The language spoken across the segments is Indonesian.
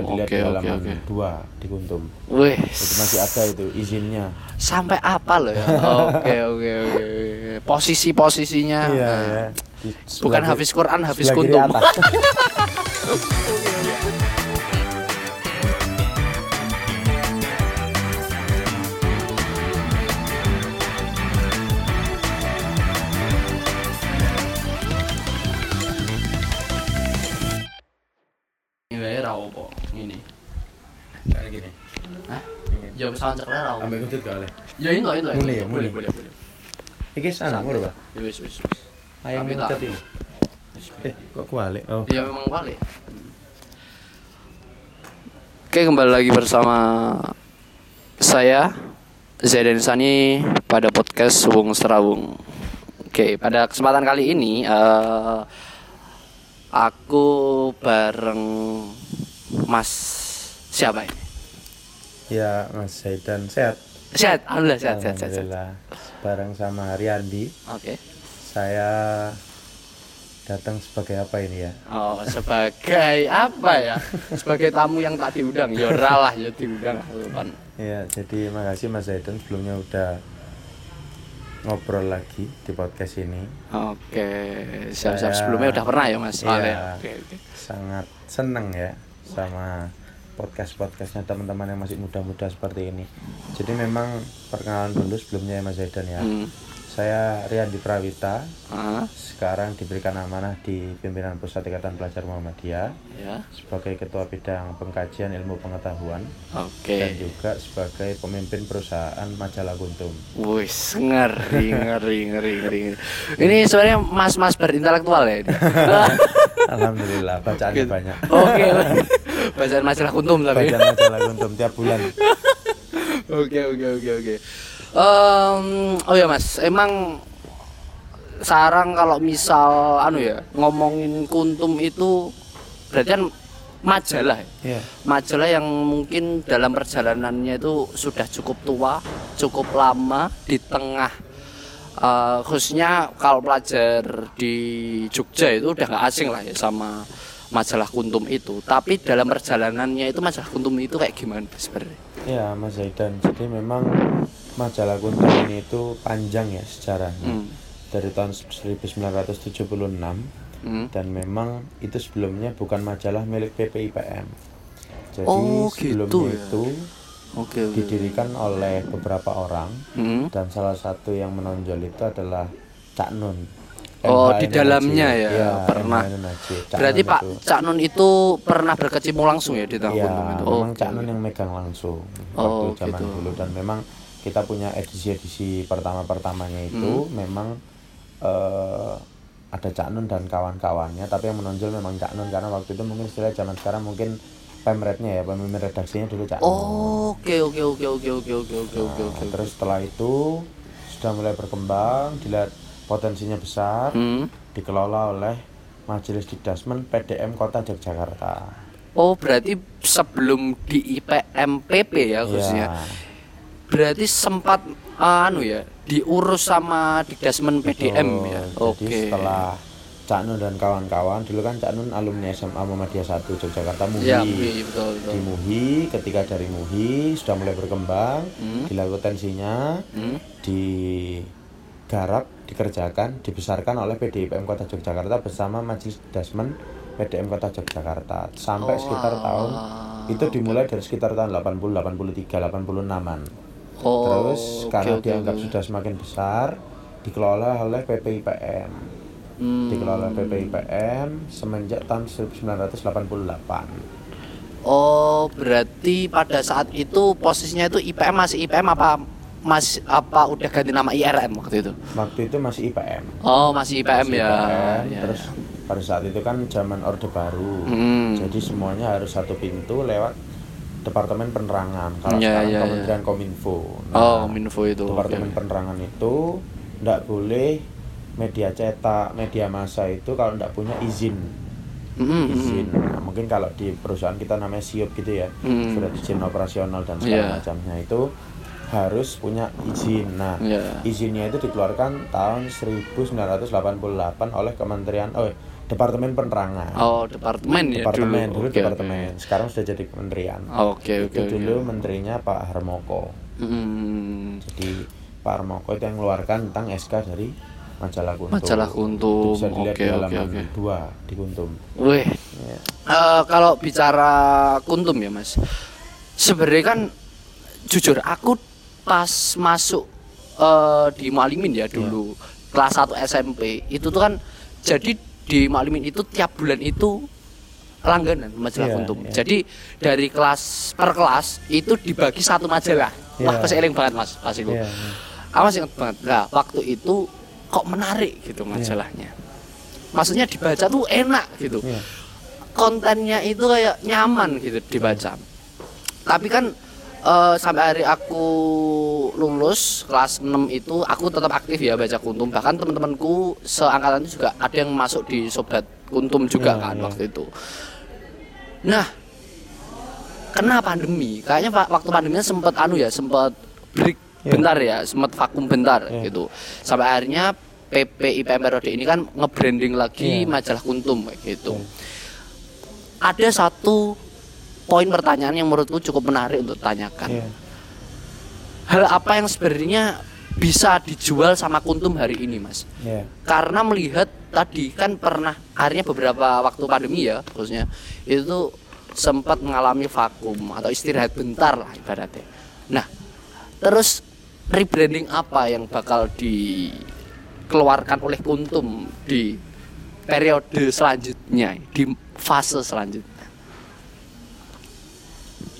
bisa dilihat oke, di oke, halaman oke. dua di Kuntum Wih, itu masih ada itu izinnya sampai apa loh ya? Oke, oke, oke. Posisi-posisinya. iya nah, ya Di Bukan Hafiz Quran, kiri Kuntum. Kutut gak oleh Ya ya, boleh, boleh, boleh. iki sana mur pak Ya wis wis. wis. ini eh kok kualik oh Ya memang balik. Oke kembali lagi bersama saya Zaidan Sani pada podcast Wung Serawung. Oke pada kesempatan kali ini eh, aku bareng Mas siapa ini? Ya Mas Zaidan sehat Sehat, alhamdulillah sehat, sehat, sehat. Alhamdulillah bareng sama Riyandi Oke. saya datang sebagai apa ini ya Oh sebagai apa ya? Sebagai tamu yang tak diundang. Ya ora lah ya diundang. Kan. ya jadi makasih Mas Zaidan sebelumnya udah ngobrol lagi di podcast ini Oke, siap-siap sebelumnya udah pernah ya Mas? Iya. Oke, oke. sangat seneng ya sama podcast podcastnya teman-teman yang masih muda-muda seperti ini jadi memang perkenalan dulu sebelumnya ya Mas Zaidan ya Hmm. saya Riyandi Prawita Ah, sekarang diberikan amanah di pimpinan pusat ikatan pelajar Muhammadiyah ya. sebagai ketua bidang pengkajian ilmu pengetahuan dan Oke. juga sebagai pemimpin perusahaan majalah Kuntum Wis ngeri ngeri ngeri ngeri. Ini sebenarnya mas-mas berintelektual ya ini. Alhamdulillah bacaannya Gitu. banyak Oke. Bacaan majalah kuntum tapi. bacaan majalah Kuntum tiap bulan Oke oke oke oke. Oh ya Mas, emang sarang kalau misal anu ya ngomongin kuntum itu berarti kan majalah ya? ya majalah yang mungkin dalam perjalanannya itu sudah cukup tua, cukup lama di tengah eh, khususnya kalau pelajar di Jogja itu udah nggak asing lah ya sama majalah Kuntum itu. Tapi dalam perjalanannya itu majalah Kuntum itu kayak gimana sebenarnya? ya Mas Zaidan jadi memang majalah Kuntum ini itu panjang ya sejarahnya Hmm. dari tahun 1976 Hmm. dan memang itu sebelumnya bukan majalah milik PPIPM jadi Oh, sebelumnya gitu ya. itu Oke oke. didirikan oleh beberapa orang Hmm. dan salah satu yang menonjol itu adalah Cak Nun Oh, di dalamnya ya, Iya, pernah. Berarti Pak. Cak Nun itu pernah berkecimpung langsung ya di Iya, Kuntum itu. memang Oke, Cak Nun yang megang langsung Oh, waktu zaman gitu. dulu dan memang kita punya edisi-edisi pertama-pertamanya itu Hmm. memang eh, ada Cak Nun dan kawan-kawannya, tapi yang menonjol memang Cak Nun karena waktu itu mungkin istilah zaman sekarang mungkin pemretnya ya, pemimpin redaksinya dulu Cak Nun. Oh, Oke oke oke oke oke oke oke oke Nah, oke. terus setelah itu sudah mulai berkembang, dilihat potensinya besar, Hmm. dikelola oleh Majelis Dikdasmen PDM Kota Yogyakarta. Oh, berarti sebelum di IPMPP ya khususnya. Iya. Berarti sempat anu ya, diurus sama Dikdasmen PDM Betul. ya. Oke. setelah Cak Nun dan kawan-kawan, dulu kan Cak Nun alumni SMA Muhammadiyah 1 Yogyakarta MUHI. Ya, iya, betul betul. Di MUHI, ketika dari MUHI sudah mulai berkembang, Hmm. dilakukan tensinya, Hmm. digarap, dikerjakan, dibesarkan oleh PDIPM Kota Yogyakarta bersama Majelis Dasmen PDM Kota Yogyakarta sampai Oh, sekitar tahun ah, itu dimulai dari sekitar tahun 80, 83, 86-an. Oh, Terus oke, karena oke, dianggap oke. sudah semakin besar, dikelola oleh PPIPM. Hmm. Dikelola PPIPM semenjak tahun 1988. Oh, berarti pada saat itu posisinya itu IPM masih IPM apa Mas apa udah ganti nama IRM waktu itu? Waktu itu masih IPM. Oh, masih IPM Masih ya. IPM, Ya, Terus ya. pada saat itu kan zaman Orde Baru. Hmm. Jadi semuanya harus satu pintu lewat Departemen Penerangan. Kalau Ya, sekarang ya, ya. Kementerian Kominfo. Oh, Minfo itu. Departemen oke. Penerangan itu tidak boleh media cetak, media massa itu kalau tidak punya izin. Mm, mm, mm. izin. Nah, mungkin kalau di perusahaan kita namanya SIOP gitu ya, Hmm. surat izin operasional dan segala Iya. macamnya itu harus punya izin. Nah, Iya. izinnya itu dikeluarkan tahun 1988 oleh Kementerian oh departemen penerangan Oh, departemen ya departemen dulu. dulu Oke, departemen sekarang sudah jadi kementerian Oke, oke, itu oke. dulu menterinya Pak Harmoko Hmm, jadi Pak Harmoko itu yang mengeluarkan tentang SK dari majalah Kuntum Majalah Kuntum. bisa dilihat Oke, di halaman oke. dua di Kuntum Wih, Ya. Eh, kalau bicara kuntum ya mas, sebenarnya kan jujur aku pas masuk eh, di Malimin ya dulu kelas 1 SMP itu tuh kan jadi di Malimin itu tiap bulan itu langganan majalah Iya, kuntum. iya. Jadi dari kelas per kelas itu dibagi satu majalah. Wah, Iya. masih eling banget mas pas itu. Iya, iya. Aku masih ingat banget. Nah, waktu itu kok menarik gitu majalahnya. Maksudnya dibaca tuh enak gitu Iya. kontennya itu kayak nyaman gitu dibaca. Tapi kan eh, sampai hari aku lulus kelas 6 itu aku tetap aktif ya baca kuntum. Bahkan teman-temanku seangkatan itu juga ada yang masuk di sobat kuntum juga Iya, kan iya. waktu itu. Nah, kena pandemi. Kayaknya waktu pandeminya sempat anu ya, sempat break Iya. bentar ya, sempat vakum bentar Iya. gitu. Sampai akhirnya PP IPM periode ini kan nge-branding lagi Iya. majalah kuntum kayak gitu. Iya. Ada satu poin pertanyaan yang menurutku cukup menarik untuk tanyakan. Iya. Hal apa yang sebenarnya bisa dijual sama kuntum hari ini, Mas? Iya. Karena melihat tadi kan pernah akhirnya beberapa waktu pandemi ya, khususnya itu sempat mengalami vakum atau istirahat bentar lah ibaratnya. Nah, terus rebranding apa yang bakal dikeluarkan oleh kuntum di periode selanjutnya, di fase selanjutnya?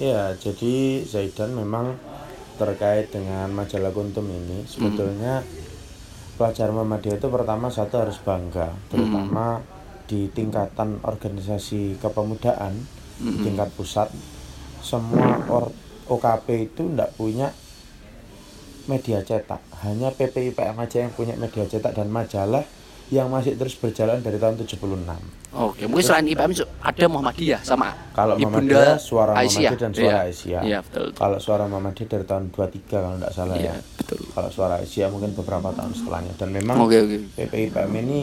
Ya, jadi Zaidan memang terkait dengan majalah Kuntum ini sebetulnya pelajar Muhammadiyah itu pertama satu harus bangga, terutama di tingkatan organisasi kepemudaan di tingkat pusat semua or- OKP itu tidak punya media cetak, hanya PPIPM aja yang punya media cetak dan majalah yang masih terus berjalan dari tahun 76. Oke, mungkin selain IPM ada Muhammadiyah sama Kalau Ibunda Muhammadiyah, suara Aisyah. Muhammadiyah dan suara Iya. Aisyah. Iya, betul. Kalau suara Muhammadiyah dari tahun 23 kalau tidak salah Iya, ya. betul. Kalau suara Aisyah mungkin beberapa tahun setelahnya. Dan memang Oke, oke. PPIPM ini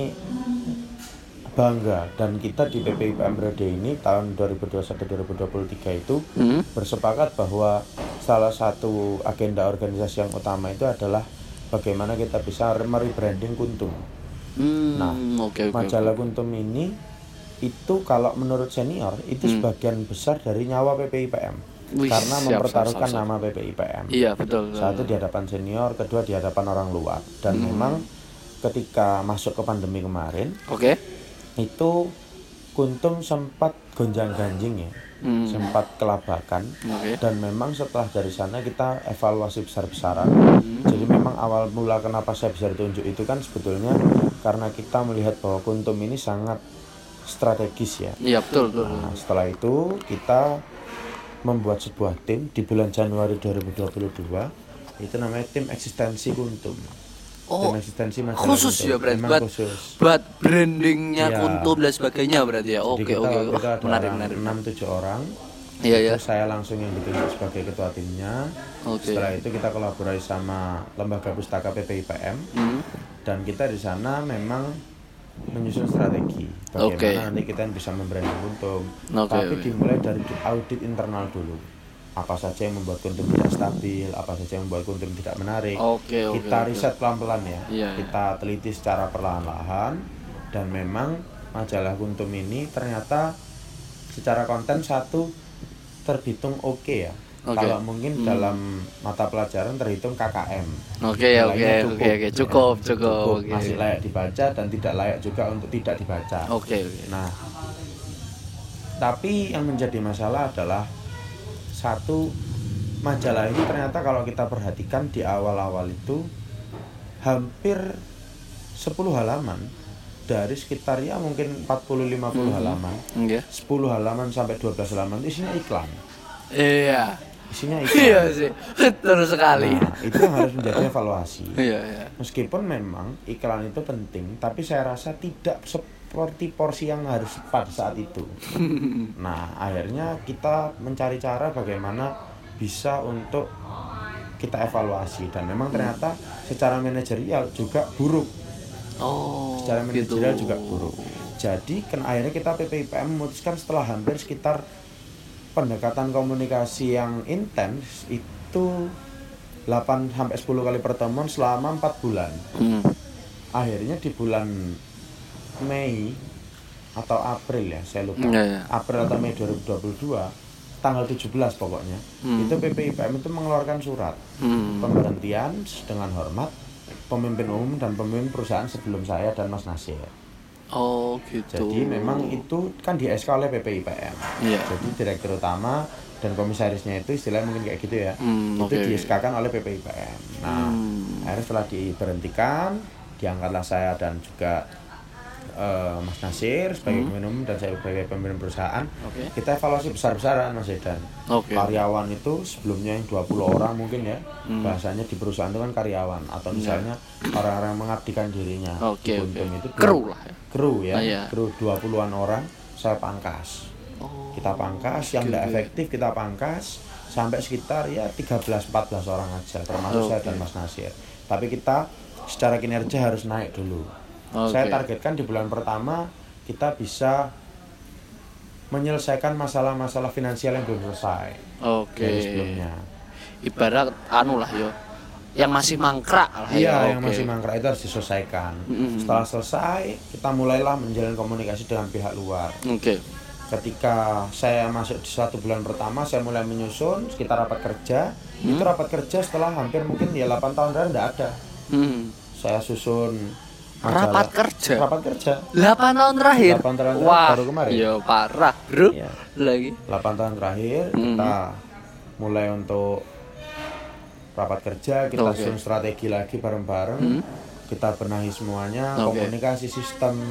bangga dan kita di PPIPM periode ini tahun 2021-2023 itu Hmm. bersepakat bahwa salah satu agenda organisasi yang utama itu adalah bagaimana kita bisa merebranding Kuntum. Hmm, Nah, oke oke. Majalah Kuntum ini itu kalau menurut senior itu sebagian besar dari nyawa PPIPM Hmm. Wih, karena siap, mempertaruhkan siap, siap, siap. nama PPIPM. Iya, betul. Satu di hadapan senior, kedua di hadapan orang luar. Dan Hmm. memang ketika masuk ke pandemi kemarin Oke. itu Kuntum sempat gonjang-ganjing ya. Hmm. Sempat kelabakan Oke. dan memang setelah dari sana kita evaluasi besar-besaran Hmm. jadi memang awal mula kenapa saya bisa ditunjuk itu kan sebetulnya karena kita melihat bahwa Kuntum ini sangat strategis ya Iya, betul, betul. nah setelah itu kita membuat sebuah tim di bulan Januari 2022 itu namanya tim eksistensi Kuntum Oh, tim eksistensi khusus Kuntum. ya berarti Memang buat khusus buat brandingnya Iya. kuntum dan sebagainya berarti ya. Oke, oke. ada menarik, menarik. 6 7 orang Iya, ya. Terus saya langsung yang ditunjuk sebagai ketua timnya Oke. setelah itu kita kolaborasi sama lembaga pustaka PPIPM Hmm. dan kita di sana memang menyusun strategi bagaimana Oke. nanti kita bisa membranding Kuntum Oke, tapi oke. dimulai dari audit internal dulu apa saja yang membuat Kuntum tidak stabil apa saja yang membuat Kuntum tidak menarik Oke, oke. kita oke. riset pelan-pelan ya Iya, kita teliti secara perlahan-lahan dan memang majalah Kuntum ini ternyata secara konten satu terhitung oke ya Oke. kalau mungkin dalam mata pelajaran terhitung KKM Oke, oke, Nilainya oke, oke. Cukup, cukup. Oke. masih layak dibaca dan tidak layak juga untuk tidak dibaca Oke, oke. nah tapi yang menjadi masalah adalah satu majalah ini ternyata kalau kita perhatikan di awal-awal itu hampir 10 halaman dari sekitar ya mungkin 40-50 Hmm. halaman Oke. 10 halaman sampai 12 halaman isinya iklan Iya. isinya iklan Iya sih. Betul sekali. nah itu yang harus menjadi evaluasi Iya, iya. meskipun memang iklan itu penting tapi saya rasa tidak seperti porsi yang harus pada saat itu nah akhirnya kita mencari cara bagaimana bisa untuk kita evaluasi dan memang ternyata secara manajerial juga buruk Oh, secara gitu. manajerial juga buruk jadi kan akhirnya kita PPIPM memutuskan setelah hampir sekitar pendekatan komunikasi yang intens itu 8 sampai 10 kali pertemuan selama 4 bulan. Hmm. Akhirnya di bulan Mei atau April ya, saya lupa. Iya, iya. April atau Mei 2022 tanggal 17 pokoknya. Hmm. Itu PPIPM itu mengeluarkan surat Hmm. pemberhentian dengan hormat pemimpin umum dan pemimpin perusahaan sebelum saya dan Mas Nasir. Oh gitu. Jadi memang itu kan di SK oleh PPIPM. Iya. Jadi direktur utama dan komisarisnya itu istilahnya mungkin kayak gitu ya. Hmm, itu oke. di SK kan oleh PPIPM. Nah, Hmm. akhirnya setelah diberhentikan, diangkatlah saya dan juga eh, Mas Nasir sebagai pemimpin umum dan saya sebagai pemimpin perusahaan. Hmm. Oke. Kita evaluasi besar-besaran Mas Edan. Oke. Karyawan itu sebelumnya yang 20 orang mungkin ya. Hmm. Bahasanya di perusahaan itu kan karyawan atau misalnya orang-orang yang mengabdikan dirinya. Iya. Oke, Di oke. Buntung itu Kru lah ya. kru ya, Ah, iya. kru 20-an orang saya pangkas. Oh. Kita pangkas, yang tidak efektif kita pangkas sampai sekitar ya 13-14 orang aja termasuk saya Oke. dan Mas Nasir. Tapi kita secara kinerja harus naik dulu. Oke. Saya targetkan di bulan pertama kita bisa menyelesaikan masalah-masalah finansial yang belum selesai Oke. dari sebelumnya. Ibarat anu lah yo. Yang masih mangkrak lah Iya, ya. yang masih mangkrak itu harus diselesaikan. Mm-mm. Setelah selesai, kita mulailah menjalin komunikasi dengan pihak luar. Oke. ketika saya masuk di satu bulan pertama saya mulai menyusun sekitar rapat kerja itu rapat kerja setelah hampir mungkin ya 8 tahun terakhir tidak ada Hmm. saya susun Rapat kerja? rapat kerja 8 tahun terakhir. 8 tahun terakhir, Wah, baru kemarin. Iya, parah, Bro. Iya. Lagi. 8 tahun terakhir Hmm. kita mulai untuk rapat kerja kita Oke. susun strategi lagi bareng-bareng Hmm. kita benahi semuanya Oke. komunikasi sistem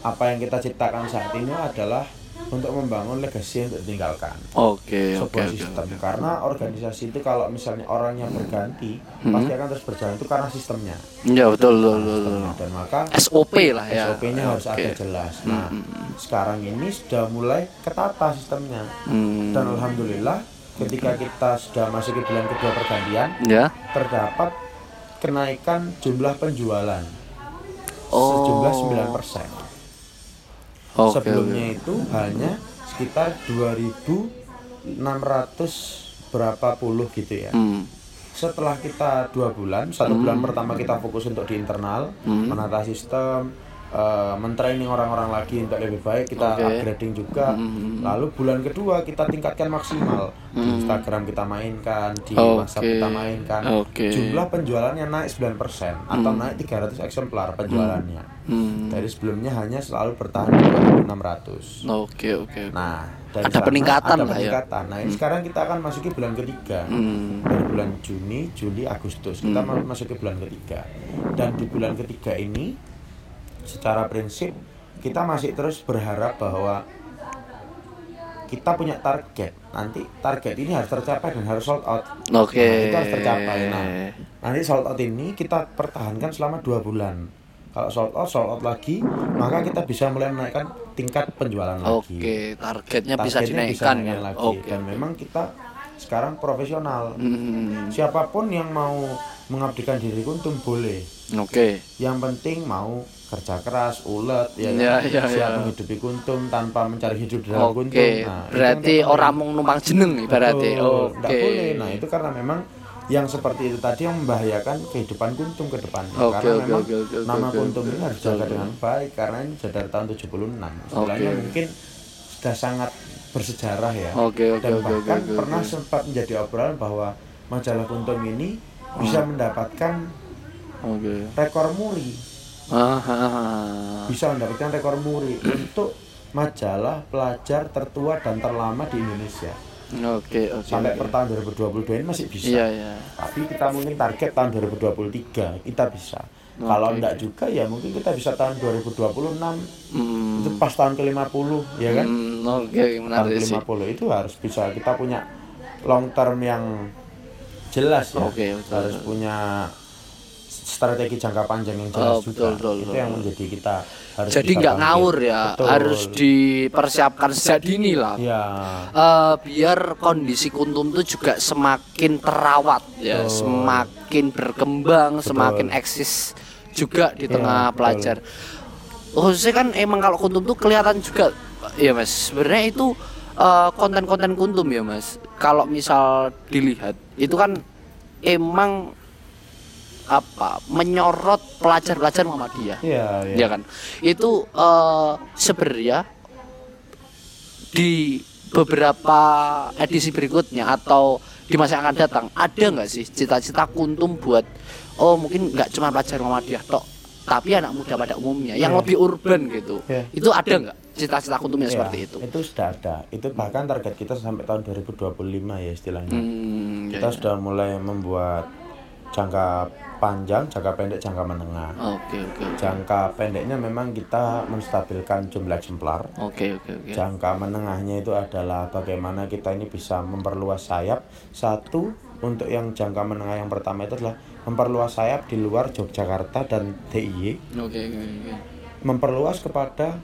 apa yang kita ciptakan saat ini adalah untuk membangun legasi yang ditinggalkan Oke, oke, sebuah oke. sistem karena organisasi itu kalau misalnya orangnya berganti Hmm. pasti akan terus berjalan itu karena sistemnya Iya, betul, betul, betul. Dan maka SOP lah ya. SOP-nya harus Oke. ada jelas nah sekarang ini sudah mulai ketata sistemnya Hmm. dan alhamdulillah ketika kita sudah masuk ke bulan kedua pergantian Ya. terdapat kenaikan jumlah penjualan Oh. sejumlah 9% Oke, sebelumnya itu hanya sekitar 2600 berapa puluh gitu ya. Hmm. setelah kita dua bulan satu bulan pertama kita fokus untuk di internal Hmm. menata sistem eh, mentraining orang-orang lagi untuk lebih baik kita Oke. upgrading juga Hmm. lalu bulan kedua kita tingkatkan maksimal di Instagram kita mainkan di Oke. WhatsApp kita mainkan Oke. jumlah penjualannya naik 9% atau naik 300 eksemplar penjualannya Hmm. dari sebelumnya hanya selalu bertahan di 2600 Oke, oke. Nah, dari Ada peningkatan ada lah ya. Nah, ini sekarang kita akan masuki bulan ketiga. Hmm. Dari bulan Juni, Juli, Agustus kita mau masuk ke bulan ketiga. Dan di bulan ketiga ini secara prinsip kita masih terus berharap bahwa kita punya target. Nanti target ini harus tercapai dan harus sold out. Oke. Nah, itu harus tercapai. Nah, nanti sold out ini kita pertahankan selama dua bulan. Kalau sold out, sold out lagi, maka kita bisa mulai menaikkan tingkat penjualan lagi Oke, targetnya bisa targetnya dinaikkan dinaikkan ya. lagi Oke. dan memang kita sekarang profesional Hmm. siapa pun yang mau mengabdikan diri untung boleh Oke. yang penting mau kerja keras ulet ya, kan? Ya, ya, siap ya. menghidupi kuntum tanpa mencari hidup di dalam kuntum Oke, Nah, itu berarti orang mau numpang jeneng ibaratnya. Betul, Oke. nggak boleh nah itu karena memang yang seperti itu tadi yang membahayakan kehidupan kuntum ke depan Oke, karena oke, memang oke, oke, nama oke, kuntum oke. ini harus dijaga dengan baik karena ini sudah dari tahun 76 istilahnya Oke. mungkin sudah sangat bersejarah ya Oke, oke, dan oke, oke, bahkan oke, pernah oke. sempat menjadi obrolan bahwa majalah kuntum ini bisa Oh. mendapatkan Oke. rekor muri Ah, ah, ah. bisa mendapatkan rekor muri untuk majalah pelajar tertua dan terlama di Indonesia Oke, oke. sampai oke. per tahun 2022 ini masih bisa Iya, iya. tapi kita mungkin target tahun 2023 kita bisa kalau Oke, enggak juga ya mungkin kita bisa tahun 2026 Hmm. itu pas tahun ke-50 ya kan Hmm, oke, tahun menarik sih. ke-50 itu harus bisa kita punya long term yang jelas ya Oke, betul, harus betul. punya strategi jangka panjang yang jelas Oh, juga betul, itu betul. yang menjadi kita harus Jadi nggak ngawur ya, Betul. harus dipersiapkan sejak dini lah. ya Eh, biar kondisi kuntum itu juga semakin terawat ya, Betul. semakin berkembang, Betul. semakin eksis juga di Iya, tengah betul. pelajar. khususnya kan emang kalau kuntum tuh kelihatan juga ya mas sebenarnya itu eh, konten-konten kuntum ya mas kalau misal dilihat itu kan emang apa menyorot pelajar-pelajar Muhammadiyah Iya, ya kan itu eh, sebenarnya di beberapa edisi berikutnya atau di masa yang akan datang ada nggak sih cita-cita kuntum buat oh mungkin nggak cuma pelajar Muhammadiyah tok tapi anak muda pada umumnya yang Iya. lebih urban gitu Iya. itu ada nggak cita-cita kuntumnya Iya, seperti itu Itu sudah ada. Itu bahkan target kita sampai tahun 2025 ya istilahnya. Hmm, ya, kita ya. sudah mulai membuat jangka panjang, jangka pendek, jangka menengah. oke oke oke Jangka pendeknya memang kita menstabilkan jumlah eksemplar. oke oke oke Jangka menengahnya itu adalah bagaimana kita ini bisa memperluas sayap. Satu untuk yang jangka menengah yang pertama itu adalah memperluas sayap di luar Yogyakarta dan DIY, oke oke oke memperluas kepada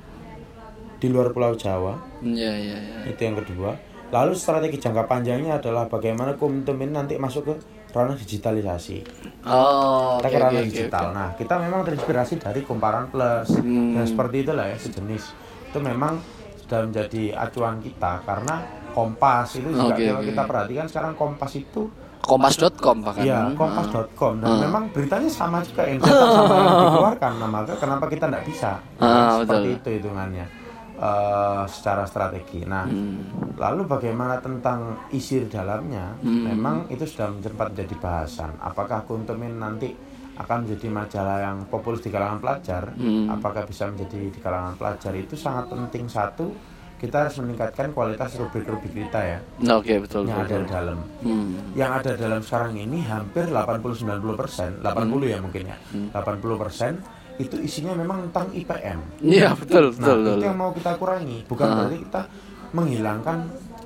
di luar Pulau Jawa. ya ya ya Itu yang kedua. Lalu strategi jangka panjangnya adalah bagaimana Kumtum ini nanti masuk ke ranah digitalisasi. oh Kita oke ke oke ranah oke digital. oke. Nah, kita memang terinspirasi dari Kumparan Plus. Hmm. Dan seperti itulah ya sejenis. Itu memang sudah menjadi acuan kita karena Kompas itu juga kalau oke. kita perhatikan sekarang Kompas itu kompas.com bahkan ya Hmm. kompas.com dan Ah. memang beritanya sama juga yang sama yang dikeluarkan. Nah, maka kenapa kita tidak bisa? Ah, seperti betul. itu hitungannya. Eh, secara strategi. Nah, Hmm. Lalu bagaimana tentang isi di dalamnya? Hmm. Memang itu sudah sempat menjadi bahasan. Apakah Kuntumin nanti akan menjadi majalah yang populer di kalangan pelajar? Hmm. Apakah bisa menjadi di kalangan pelajar? Itu sangat penting satu. Kita harus meningkatkan kualitas rubrik-rubrik kita ya oke betul yang ada betul di dalam. Hmm. Yang ada dalam sekarang ini hampir 80-90 persen, 80 ya mungkin ya, Hmm. 80 persen itu isinya memang tentang IPM. Iya betul Nah, betul. itu betul. yang mau kita kurangi, bukan Ah. berarti kita menghilangkan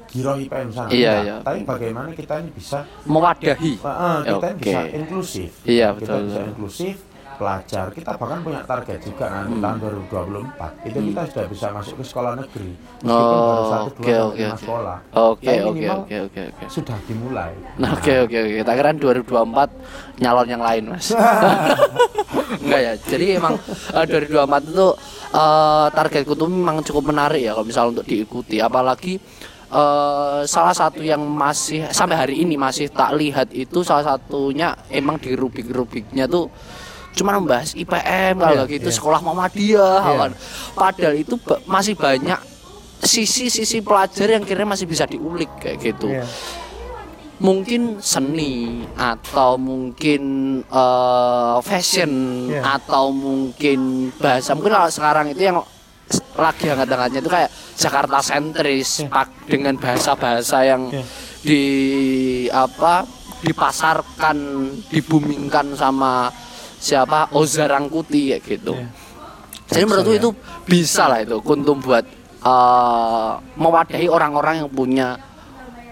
giroh IPM sana. Iya, enggak. iya. Tapi bagaimana kita ini bisa Mewadahi. ah, kita Oke. bisa inklusif. Iya, Kita betul, bisa betul. inklusif pelajar. Kita bahkan punya target juga nanti Hmm. tahun 2024. Itu kita sudah bisa masuk ke sekolah negeri. Meskipun baru Oh, satu oke, dua lima oke. sekolah. Oke oke oke oke oke. Sudah dimulai. Nah, oke oke oke. Tak kira 2024 nyalon yang lain, Mas. Enggak ya. Jadi emang eh, 2024 itu eh, targetku tuh memang cukup menarik ya kalau misal untuk diikuti apalagi eh, salah satu yang masih sampai hari ini masih tak lihat itu salah satunya emang di rubik-rubiknya tuh cuma membahas IPM kalau Iya, nggak gitu iya. sekolah Muhammadiyah Iya. kan. Padahal itu ba- masih banyak sisi-sisi pelajar yang kira masih bisa diulik kayak gitu Iya. mungkin seni atau mungkin eh, fashion Iya. atau mungkin bahasa mungkin kalau sekarang itu yang lagi hangat-hangatnya itu kayak Jakarta sentris pak dengan bahasa-bahasa yang Iya. di apa dipasarkan dibumingkan sama siapa Oza Rangkuti ya gitu. Iya. Jadi menurutku ya. itu bisa lah itu kuntum buat eh, mewadahi orang-orang yang punya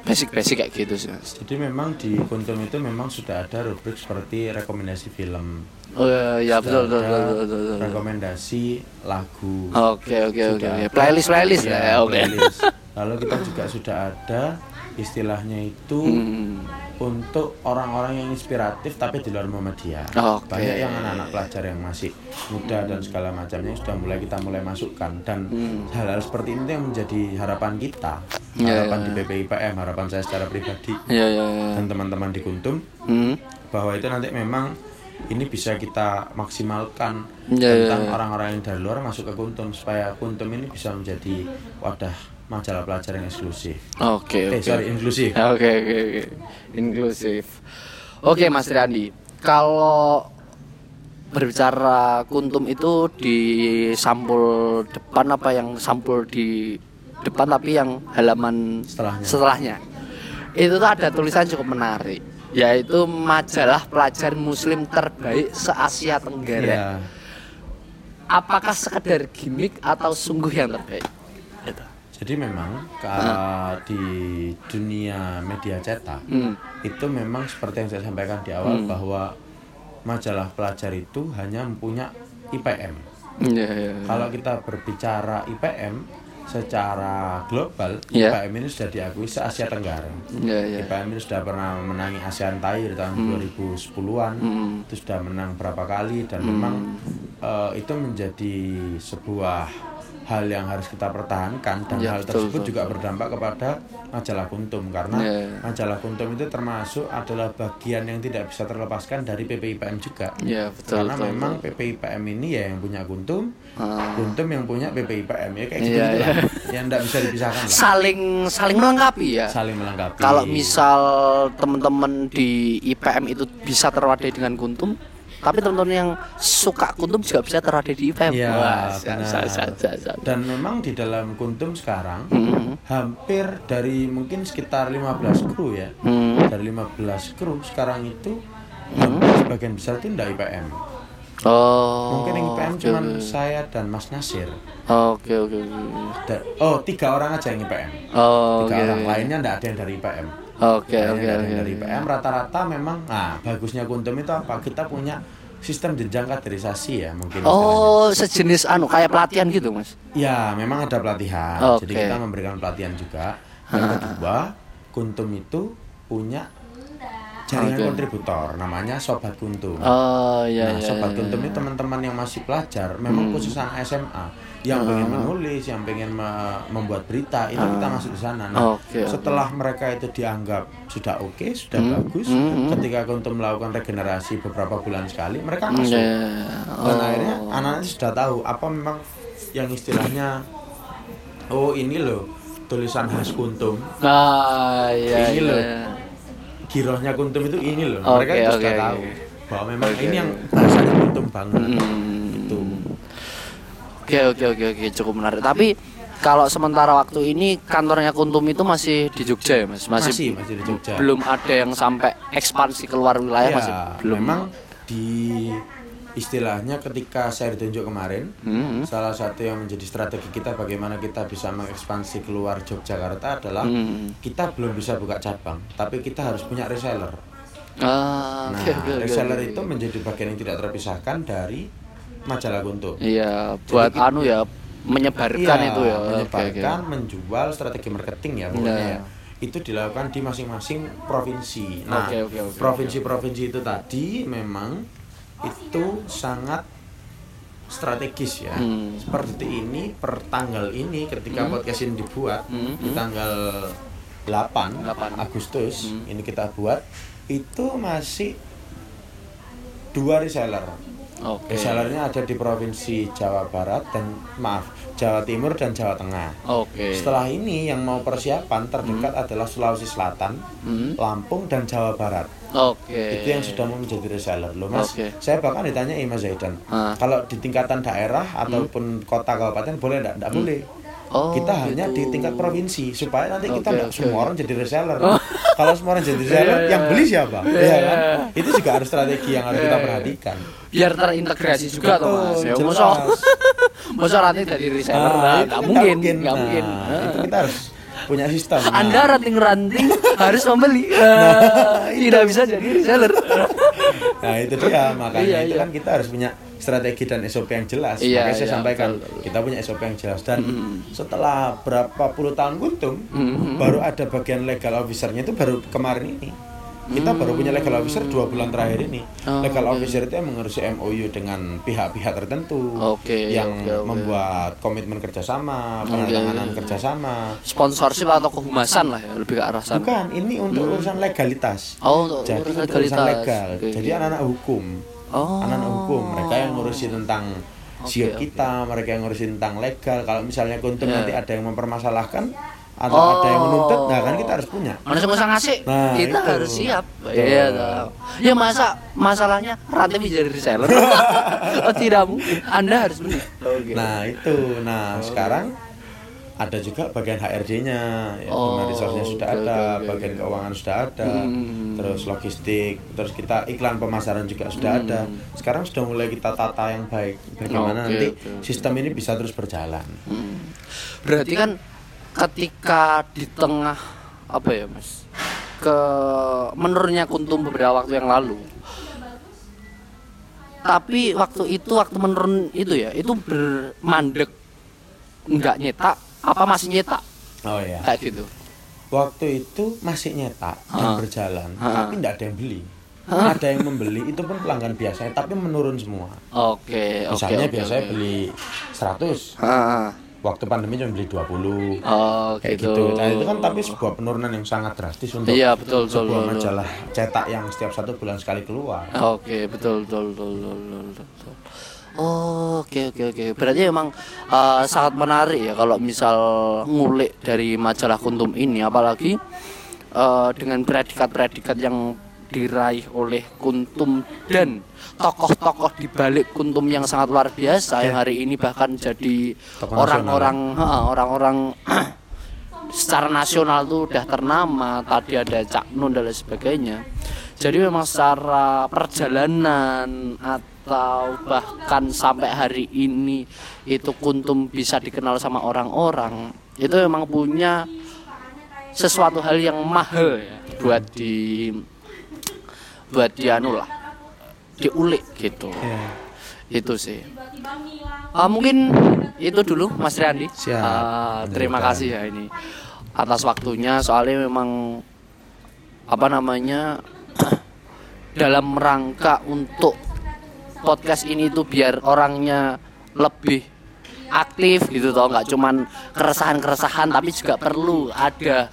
basic-basic kayak gitu sih mas. Jadi memang di Kuntum itu memang sudah ada rubrik seperti rekomendasi film. Oh iya, iya betul betul betul betul. betul, betul. Rekomendasi lagu. Oke oke oke. Playlist playlist Ya, ya oke. playlist. Lalu kita juga sudah ada istilahnya itu Hmm. Untuk orang-orang yang inspiratif tapi di luar Muhammadiyah. Oke. Banyak yang anak-anak pelajar yang masih muda dan segala macamnya sudah mulai kita mulai masukkan dan Hmm. hal-hal seperti ini yang menjadi harapan kita, Ya, harapan ya, di BPIPM, harapan saya secara pribadi Iya iya iya. dan teman-teman di Kuntum Hmm. bahwa itu nanti memang ini bisa kita maksimalkan Ya, ya, tentang ya. orang-orang yang dari luar masuk ke Kuntum supaya Kuntum ini bisa menjadi wadah majalah pelajar yang eksklusif. Oke Eh oke. sorry inklusif. Oke oke oke. Inklusif. Oke Mas Riyandi, kalau berbicara kuntum itu di sampul depan apa yang sampul di depan tapi yang halaman Setelahnya. setelahnya itu tuh ada tulisan cukup menarik yaitu majalah pelajar muslim terbaik se Asia Tenggara. Ya, Apakah sekedar gimmick atau sungguh yang terbaik? Jadi memang di dunia media cetak Hmm. itu memang seperti yang saya sampaikan di awal bahwa majalah pelajar itu hanya mempunyai IPM. Iya, iya. Kalau kita berbicara IPM, secara global Iya. IPM ini sudah diakui se Asia Tenggara. Iya, iya. IPM ini sudah pernah menangi ASEAN Thai di tahun 2010-an. Hmm. Itu sudah menang berapa kali dan memang eh, itu menjadi sebuah hal yang harus kita pertahankan dan Ya, hal betul, tersebut betul. juga berdampak kepada majalah Kuntum karena Ya. majalah Kuntum itu termasuk adalah bagian yang tidak bisa terlepaskan dari PPIPM juga. Iya, betul. karena betul, memang PPIPM ini ya yang punya Kuntum, Ah. Kuntum yang punya PPIPM ya kayak gitu iya. lah. yang tidak bisa dipisahkan lah. saling saling melengkapi ya. Saling melengkapi. Kalau misal teman-teman di IPM itu bisa terwadai dengan kuntum, tapi teman-teman yang suka kuntum juga bisa terwadai di IPM. Iya, Wah, sa- Dan memang di dalam Kuntum sekarang Hmm. hampir dari mungkin sekitar 15 kru ya. Hmm. Dari 15 kru sekarang itu hampir sebagian besar itu tidak IPM. Oh. Mungkin yang IPM cuma saya dan Mas Nasir. Oke oke oke. Da- oh, tiga orang aja yang IPM. Oh, Tiga oke. orang lainnya tidak ada yang dari IPM. Oke oke oke. dari IPM rata-rata memang nah bagusnya Kuntum itu apa? Kita punya sistem jenjang kaderisasi ya mungkin istilahnya. Oh, sejenis anu kayak pelatihan gitu, Mas. Ya, memang ada pelatihan. Oke. Jadi kita memberikan pelatihan juga. Yang kedua, Kuntum itu punya jaringan Oke. kontributor namanya Sobat Kuntum. Oh, iya nah, iya. Sobat iya, Kuntum iya. ini teman-teman yang masih pelajar, memang khusus anak SMA yang Ah. pengen menulis, yang pengen me- membuat berita, itu kita masuk di sana. Nah, oke. setelah mereka itu dianggap sudah oke, sudah Hmm, bagus, hmm, hmm. ketika Kuntum melakukan regenerasi beberapa bulan sekali, mereka Hmm, masuk. iya. Dan Oh. akhirnya anak-anak sudah tahu apa memang yang istilahnya oh ini loh tulisan khas kuntum Ah, iya. Ini iya. loh. Girohnya kuntum itu ini loh Oke, mereka itu oke, sudah oke. tahu bahwa memang Oke, ini yang oke. bahasanya kuntum banget Hmm. itu Oke oke oke oke cukup menarik. Tapi kalau sementara waktu ini kantornya Kuntum itu masih di Jogja ya mas? masih masih di Jogja belum ada yang sampai ekspansi keluar wilayah ya, masih belum. memang di istilahnya ketika saya ditunjuk kemarin Hmm. salah satu yang menjadi strategi kita bagaimana kita bisa mengekspansi keluar Yogyakarta adalah Hmm. kita belum bisa buka cabang tapi kita harus punya reseller Ah, Nah, oke, oke, reseller oke. itu menjadi bagian yang tidak terpisahkan dari majalah Kuntum. Iya, buat Jadi- anu ya menyebarkan Iya, itu ya. Menyebarkan, oke. menjual strategi marketing ya pokoknya Iya. ya. Itu dilakukan di masing-masing provinsi. Nah, Oke, oke, oke, provinsi-provinsi itu tadi memang itu sangat strategis ya. Hmm. Seperti ini per tanggal ini ketika podcast ini dibuat Hmm, di tanggal 8, 8. Agustus Hmm. ini kita buat itu masih dua reseller. Oke. Resellernya ada di provinsi Jawa Barat dan maaf Jawa Timur dan Jawa Tengah. Oke. Setelah ini yang mau persiapan terdekat adalah Sulawesi Selatan, Hmm. Lampung dan Jawa Barat. Oke. Itu yang sudah mau menjadi reseller loh Mas. Oke. Saya bahkan ditanya Mas Zaidan, Ah. kalau di tingkatan daerah ataupun kota kabupaten boleh enggak? Enggak boleh. Oh, kita hanya gitu. di tingkat provinsi supaya nanti kita oke, semua orang jadi reseller. Kalau semua orang jadi reseller, Iya, yang iya. beli siapa? Iya, Iya iya. kan? Itu juga harus strategi yang harus kita perhatikan. biar terintegrasi juga toh mas. Ya, masa masa nanti dari reseller Nah, nah, nggak mungkin, nggak mungkin. Nah, itu kita harus punya sistem. Nah, Anda ranting-ranting harus membeli. Ah, tidak bisa jadi reseller. Nah itu dia makanya Iya, itu iya. kan kita harus punya strategi dan SOP yang jelas. Iya, Makanya saya iya, sampaikan betul, betul. kita punya SOP yang jelas dan setelah berapa puluh tahun kuntum Mm-hmm. baru ada bagian legal officernya itu baru kemarin ini. Kita baru punya legal officer dua bulan terakhir ini. Oh, legal oke. officer itu yang mengurusi MOU dengan pihak-pihak tertentu Oke, yang oke, oke. membuat komitmen kerjasama, penandatanganan kerjasama. Sponsorship atau kehumasan lah ya lebih ke arah sana. Bukan, ini untuk urusan legalitas. Oh, untuk Jadi urusan legal. Oke. Jadi anak-anak hukum. Oh. anak-anak hukum mereka yang ngurusin tentang Oke, siok kita mereka yang ngurusin tentang legal kalau misalnya kuntum Ya. nanti ada yang mempermasalahkan atau Oh. ada yang menuntut nah kan kita harus punya Mana semua ngasih, Nah, kita itu. harus siap. Iya. Ya masa masalahnya rantai bisa jadi reseller. oh, tidak mungkin. Anda harus beli. Oke. nah itu nah sekarang ada juga bagian HRD-nya ya, Oh, human resource-nya sudah oke, ada oke, bagian oke. keuangan sudah ada Hmm. terus logistik terus kita iklan pemasaran juga sudah ada sekarang sudah mulai kita tata yang baik bagaimana Oke, nanti oke. sistem ini bisa terus berjalan Hmm. Berarti kan ketika di tengah apa ya mas ke menurunnya kuntum beberapa waktu yang lalu tapi waktu itu waktu menurun itu ya itu bermandek nggak nyetak apa masih nyetak Oh iya. kayak gitu Waktu itu masih nyetak dan Ha. berjalan, Ha. tapi tidak ada yang beli. Ada yang membeli itu pun pelanggan biasa, tapi menurun semua. oke oke Misalnya oke, biasanya oke. beli 100, Ah, waktu pandemi cuma beli 20. oh Kayak gitu. gitu. Nah, itu kan tapi sebuah penurunan yang sangat drastis untuk Iya, betul, betul, sebuah betul. majalah cetak yang setiap satu bulan sekali keluar. Oke, betul, betul, betul, betul, betul, betul. Oh, oke, oke, oke. Berarti emang uh, sangat menarik ya kalau misal ngulik dari majalah Kuntum ini, apalagi uh, dengan predikat-predikat yang diraih oleh Kuntum dan tokoh-tokoh di balik Kuntum yang sangat luar biasa yang hari ini bahkan jadi orang-orang orang-orang secara nasional tuh udah ternama. Tadi ada Cak Nun dan lain sebagainya jadi memang secara perjalanan atau bahkan sampai hari ini itu Kuntum bisa dikenal sama orang-orang itu memang punya sesuatu hal yang mahal ya buat di buat di anu lah diulik gitu. Iya. itu sih. Ah, mungkin itu dulu Mas Riandi Siap. Ah, terima kasih ya ini atas waktunya. Soalnya memang apa namanya dalam rangka untuk podcast ini tuh biar orangnya lebih aktif gitu toh nggak cuman keresahan-keresahan tapi juga perlu ada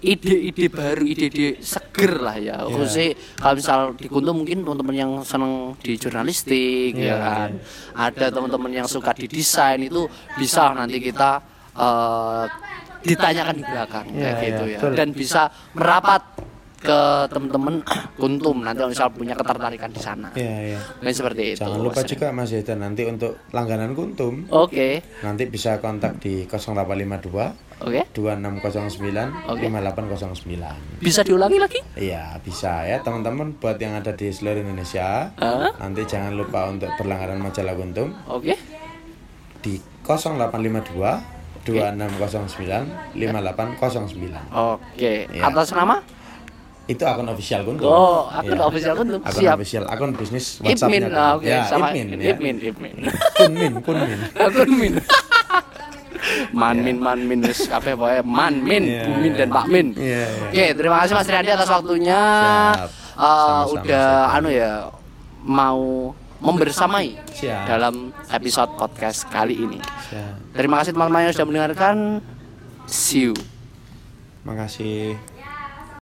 ide-ide baru, ide-ide seger lah ya. Iya. Khususnya kalau misal di Kuntum mungkin teman-teman yang seneng di jurnalistik Iya, ya kan. Ada teman-teman yang suka di desain itu bisa nanti kita eh, ditanyakan di belakang Iya, kayak gitu iya, ya. betul. Dan bisa merapat ke teman-teman Kuntum nanti kalau misal punya ketertarikan di sana. Iya, iya. Mungkin seperti itu. Jangan lupa juga Mas Zaidan nanti untuk langganan Kuntum Oke. nanti bisa kontak di 0852 Oke. 2609 Oke. 5809. Bisa diulangi lagi? Iya, bisa ya teman-teman buat yang ada di seluruh Indonesia. Hah? Nanti jangan lupa untuk berlangganan majalah Kuntum Oke. di 0852 2609 5809. Oke. Iya. Atas nama? Itu akun official Kuntum. Oh, akun Iya. official Kuntum. Akun Siap. official, akun bisnis Ipmin, WhatsApp-nya. ah, oke, ya, sama Ipmin, ya. Ipmin, Ipmin. Kunmin, Kunmin. Kunmin. Manmin, Manmin, wis kabeh pokoke Manmin, Iya. Bumin dan Pak Min. Iya, iya. Oke, terima kasih Mas Riyadi atas waktunya. Siap. Eh, Sama-sama, udah Mas anu ya mau membersamai Siap. dalam episode podcast kali ini. Siap. Terima kasih teman-teman yang sudah mendengarkan. See you. Makasih.